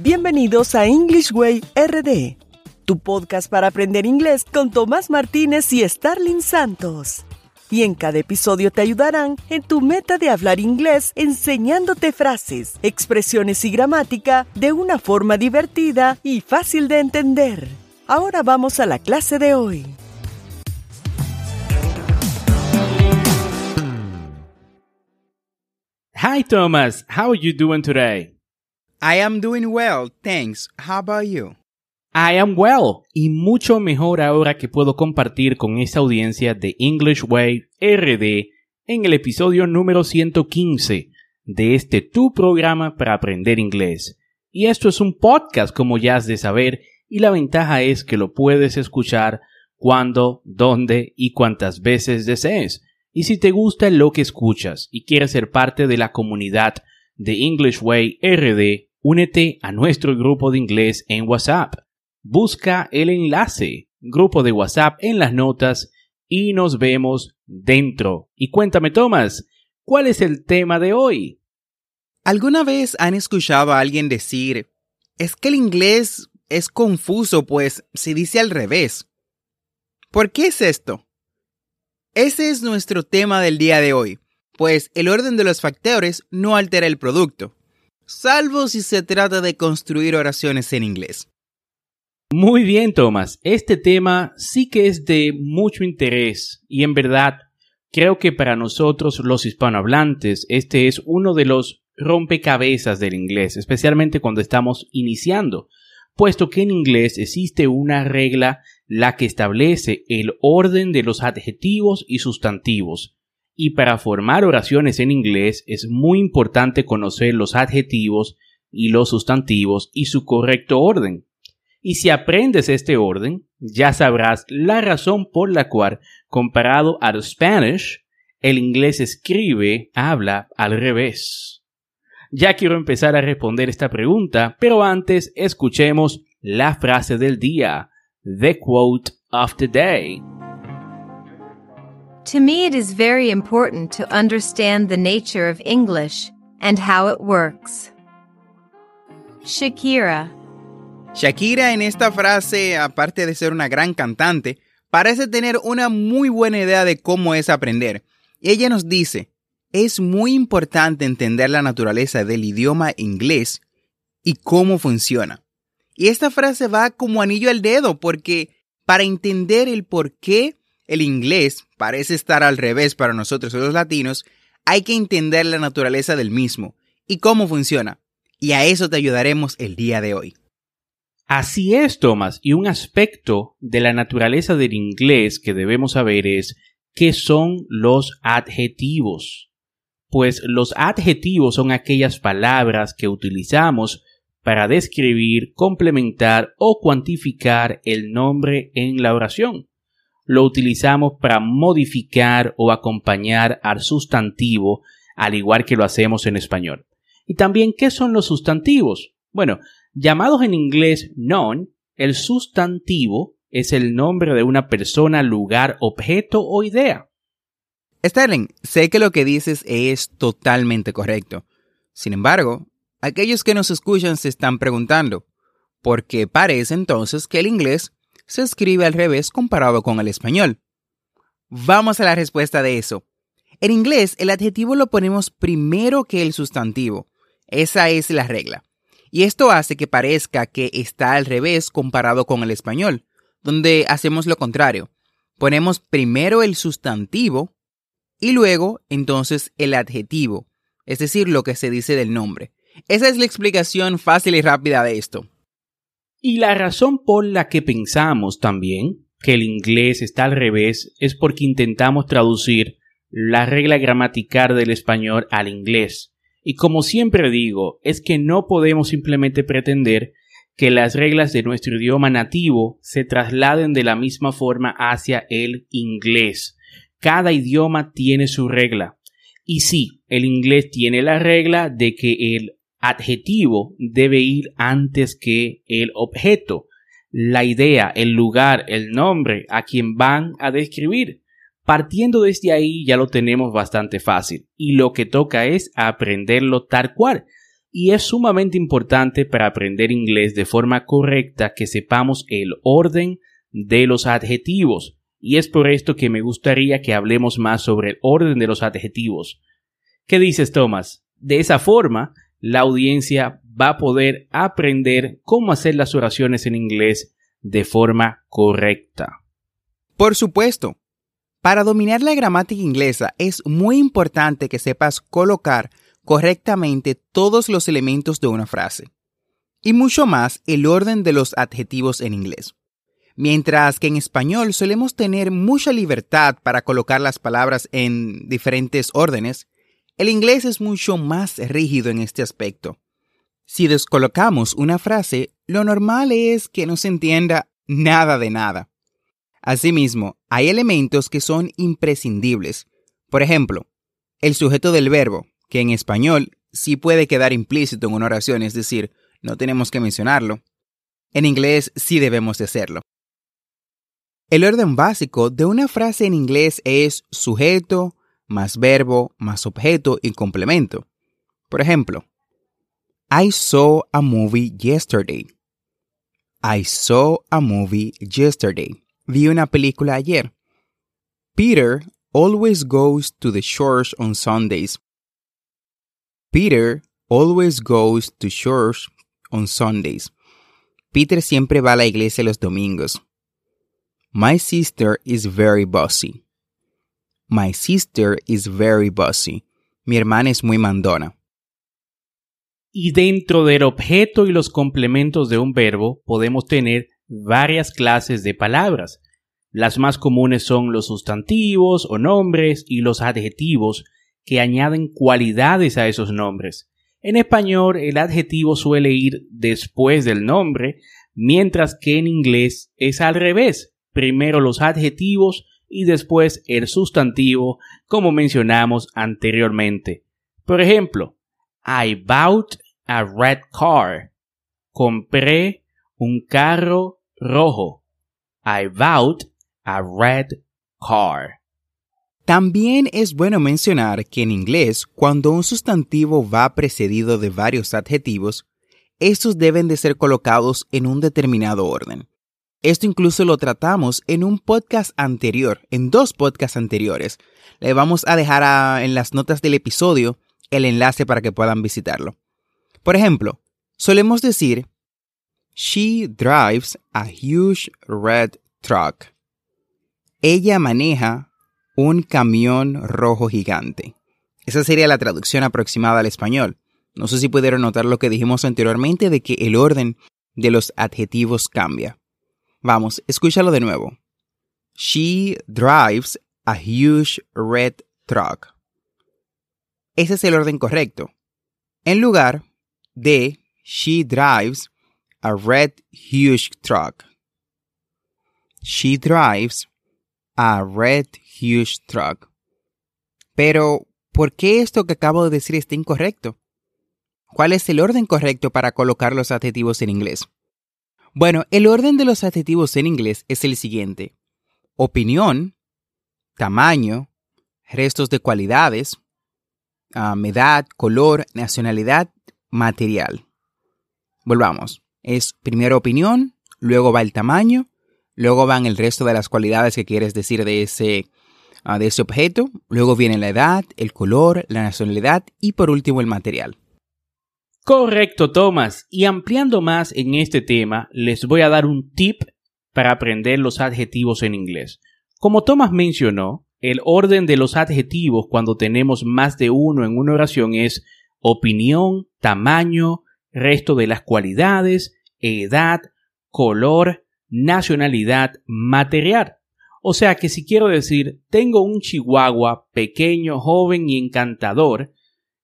Bienvenidos a English Way RD, tu podcast para aprender inglés con Tomás Martínez y Starling Santos. Y en cada episodio te ayudarán en tu meta de hablar inglés enseñándote frases, expresiones y gramática de una forma divertida y fácil de entender. Ahora vamos a la clase de hoy. Hi Thomas, how are you doing today? I am doing well, thanks. How about you? I am well y mucho mejor ahora que puedo compartir con esta audiencia de English Way RD en el episodio número 115 de este tu programa para aprender inglés. Y esto es un podcast como ya has de saber y la ventaja es que lo puedes escuchar cuando, dónde y cuántas veces desees. Y si te gusta lo que escuchas y quieres ser parte de la comunidad de English Way RD, únete a nuestro grupo de inglés en WhatsApp. Busca el enlace, grupo de WhatsApp en las notas y nos vemos dentro. Y cuéntame, Tomás, ¿cuál es el tema de hoy? ¿Alguna vez han escuchado a alguien decir, es que el inglés es confuso, pues se dice al revés? ¿Por qué es esto? Ese es nuestro tema del día de hoy, pues el orden de los factores no altera el producto salvo si se trata de construir oraciones en inglés. Muy bien, Thomas. Este tema sí que es de mucho interés y en verdad creo que para nosotros los hispanohablantes este es uno de los rompecabezas del inglés, especialmente cuando estamos iniciando, puesto que en inglés existe una regla la que establece el orden de los adjetivos y sustantivos, y para formar oraciones en inglés es muy importante conocer los adjetivos y los sustantivos y su correcto orden. Y si aprendes este orden, ya sabrás la razón por la cual, comparado al Spanish, el inglés escribe, habla al revés. Ya quiero empezar a responder esta pregunta, pero antes escuchemos la frase del día, the quote of the day. To me, it is very important to understand the nature of English and how it works. Shakira. Shakira en esta frase, aparte de ser una gran cantante, parece tener una muy buena idea de cómo es aprender. Ella nos dice, es muy importante entender la naturaleza del idioma inglés y cómo funciona. Y esta frase va como anillo al dedo porque para entender el por qué el inglés parece estar al revés para nosotros los latinos, hay que entender la naturaleza del mismo y cómo funciona. Y a eso te ayudaremos el día de hoy. Así es, Thomas, y un aspecto de la naturaleza del inglés que debemos saber es qué son los adjetivos. Pues los adjetivos son aquellas palabras que utilizamos para describir, complementar o cuantificar el nombre en la oración lo utilizamos para modificar o acompañar al sustantivo, al igual que lo hacemos en español. Y también, ¿qué son los sustantivos? Bueno, llamados en inglés noun, el sustantivo es el nombre de una persona, lugar, objeto o idea. Sterling, sé que lo que dices es totalmente correcto. Sin embargo, aquellos que nos escuchan se están preguntando, ¿por qué parece entonces que el inglés se escribe al revés comparado con el español. Vamos a la respuesta de eso. En inglés, el adjetivo lo ponemos primero que el sustantivo. Esa es la regla. Y esto hace que parezca que está al revés comparado con el español, donde hacemos lo contrario. Ponemos primero el sustantivo y luego entonces el adjetivo, es decir, lo que se dice del nombre. Esa es la explicación fácil y rápida de esto. Y la razón por la que pensamos también que el inglés está al revés es porque intentamos traducir la regla gramatical del español al inglés. Y como siempre digo, es que no podemos simplemente pretender que las reglas de nuestro idioma nativo se trasladen de la misma forma hacia el inglés. Cada idioma tiene su regla. Y sí, el inglés tiene la regla de que el adjetivo debe ir antes que el objeto, la idea, el lugar, el nombre a quien van a describir. Partiendo desde ahí ya lo tenemos bastante fácil y lo que toca es aprenderlo tal cual. y es sumamente importante para aprender inglés de forma correcta que sepamos el orden de los adjetivos. Y es por esto que me gustaría que hablemos más sobre el orden de los adjetivos. ¿Qué dices, Thomas? De esa forma, la audiencia va a poder aprender cómo hacer las oraciones en inglés de forma correcta. Por supuesto. Para dominar la gramática inglesa es muy importante que sepas colocar correctamente todos los elementos de una frase. Y mucho más el orden de los adjetivos en inglés. Mientras que en español solemos tener mucha libertad para colocar las palabras en diferentes órdenes, el inglés es mucho más rígido en este aspecto. Si descolocamos una frase, lo normal es que no se entienda nada de nada. Asimismo, hay elementos que son imprescindibles. Por ejemplo, el sujeto del verbo, que en español sí puede quedar implícito en una oración, es decir, no tenemos que mencionarlo. En inglés sí debemos de hacerlo. El orden básico de una frase en inglés es sujeto, más verbo, más objeto y complemento. Por ejemplo, I saw a movie yesterday. I saw a movie yesterday. Vi una película ayer. Peter always goes to the church on Sundays. Peter always goes to church on Sundays. Peter siempre va a la iglesia los domingos. My sister is very bossy. My sister is very bossy. Mi hermana es muy mandona. Y dentro del objeto y los complementos de un verbo podemos tener varias clases de palabras. Las más comunes son los sustantivos o nombres y los adjetivos que añaden cualidades a esos nombres. En español el adjetivo suele ir después del nombre, mientras que en inglés es al revés. Primero los adjetivos y después el sustantivo, como mencionamos anteriormente. Por ejemplo, I bought a red car. Compré un carro rojo. I bought a red car. También es bueno mencionar que en inglés, cuando un sustantivo va precedido de varios adjetivos, estos deben de ser colocados en un determinado orden. Esto incluso lo tratamos en un podcast anterior, en dos podcasts anteriores. Le vamos a dejar en las notas del episodio el enlace para que puedan visitarlo. Por ejemplo, solemos decir, She drives a huge red truck. Ella maneja un camión rojo gigante. Esa sería la traducción aproximada al español. No sé si pudieron notar lo que dijimos anteriormente de que el orden de los adjetivos cambia. Vamos, escúchalo de nuevo. She drives a huge red truck. Ese es el orden correcto. En lugar de She drives a red huge truck. She drives a red huge truck. Pero, ¿por qué esto que acabo de decir está incorrecto? ¿Cuál es el orden correcto para colocar los adjetivos en inglés? Bueno, el orden de los adjetivos en inglés es el siguiente. Opinión, tamaño, restos de cualidades, um, edad, color, nacionalidad, material. Volvamos. Es primero opinión, luego va el tamaño, luego van el resto de las cualidades que quieres decir de ese, uh, de ese objeto, luego viene la edad, el color, la nacionalidad y por último el material. Correcto, Thomas. Y ampliando más en este tema, les voy a dar un tip para aprender los adjetivos en inglés. Como Thomas mencionó, el orden de los adjetivos cuando tenemos más de uno en una oración es opinión, tamaño, resto de las cualidades, edad, color, nacionalidad, material. O sea que si quiero decir tengo un chihuahua pequeño, joven y encantador,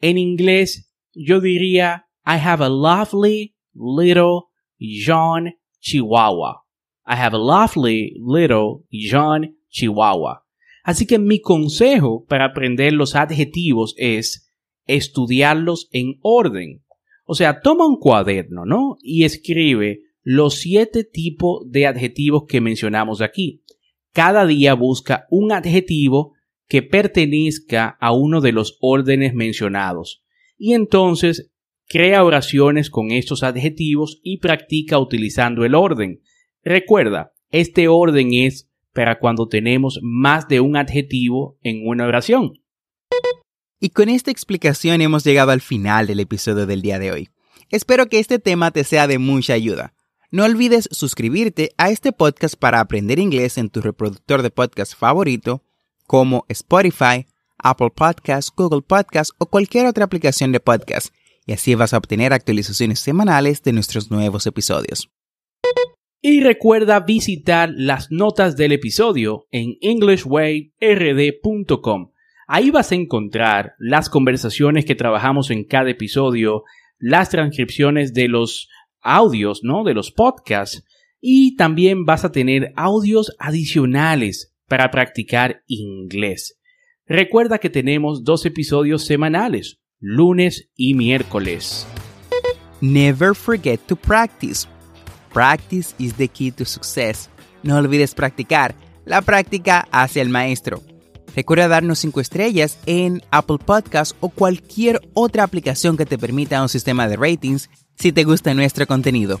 en inglés yo diría I have a lovely little John Chihuahua. I have a lovely little John Chihuahua. Así que mi consejo para aprender los adjetivos es estudiarlos en orden. O sea, toma un cuaderno, ¿no? Y escribe los siete tipos de adjetivos que mencionamos aquí. Cada día busca un adjetivo que pertenezca a uno de los órdenes mencionados. Y entonces Crea oraciones con estos adjetivos y practica utilizando el orden. Recuerda, este orden es para cuando tenemos más de un adjetivo en una oración. Y con esta explicación hemos llegado al final del episodio del día de hoy. Espero que este tema te sea de mucha ayuda. No olvides suscribirte a este podcast para aprender inglés en tu reproductor de podcast favorito, como Spotify, Apple Podcasts, Google Podcasts o cualquier otra aplicación de podcast, y así vas a obtener actualizaciones semanales de nuestros nuevos episodios. Y recuerda visitar las notas del episodio en englishwayrd.com. Ahí vas a encontrar las conversaciones que trabajamos en cada episodio, las transcripciones de los audios, ¿no? De los podcasts. Y también vas a tener audios adicionales para practicar inglés. Recuerda que tenemos dos episodios semanales, lunes y miércoles. Never forget to practice. Practice is the key to success. No olvides practicar. La práctica hace el maestro. Recuerda darnos 5 estrellas en Apple Podcasts o cualquier otra aplicación que te permita un sistema de ratings si te gusta nuestro contenido.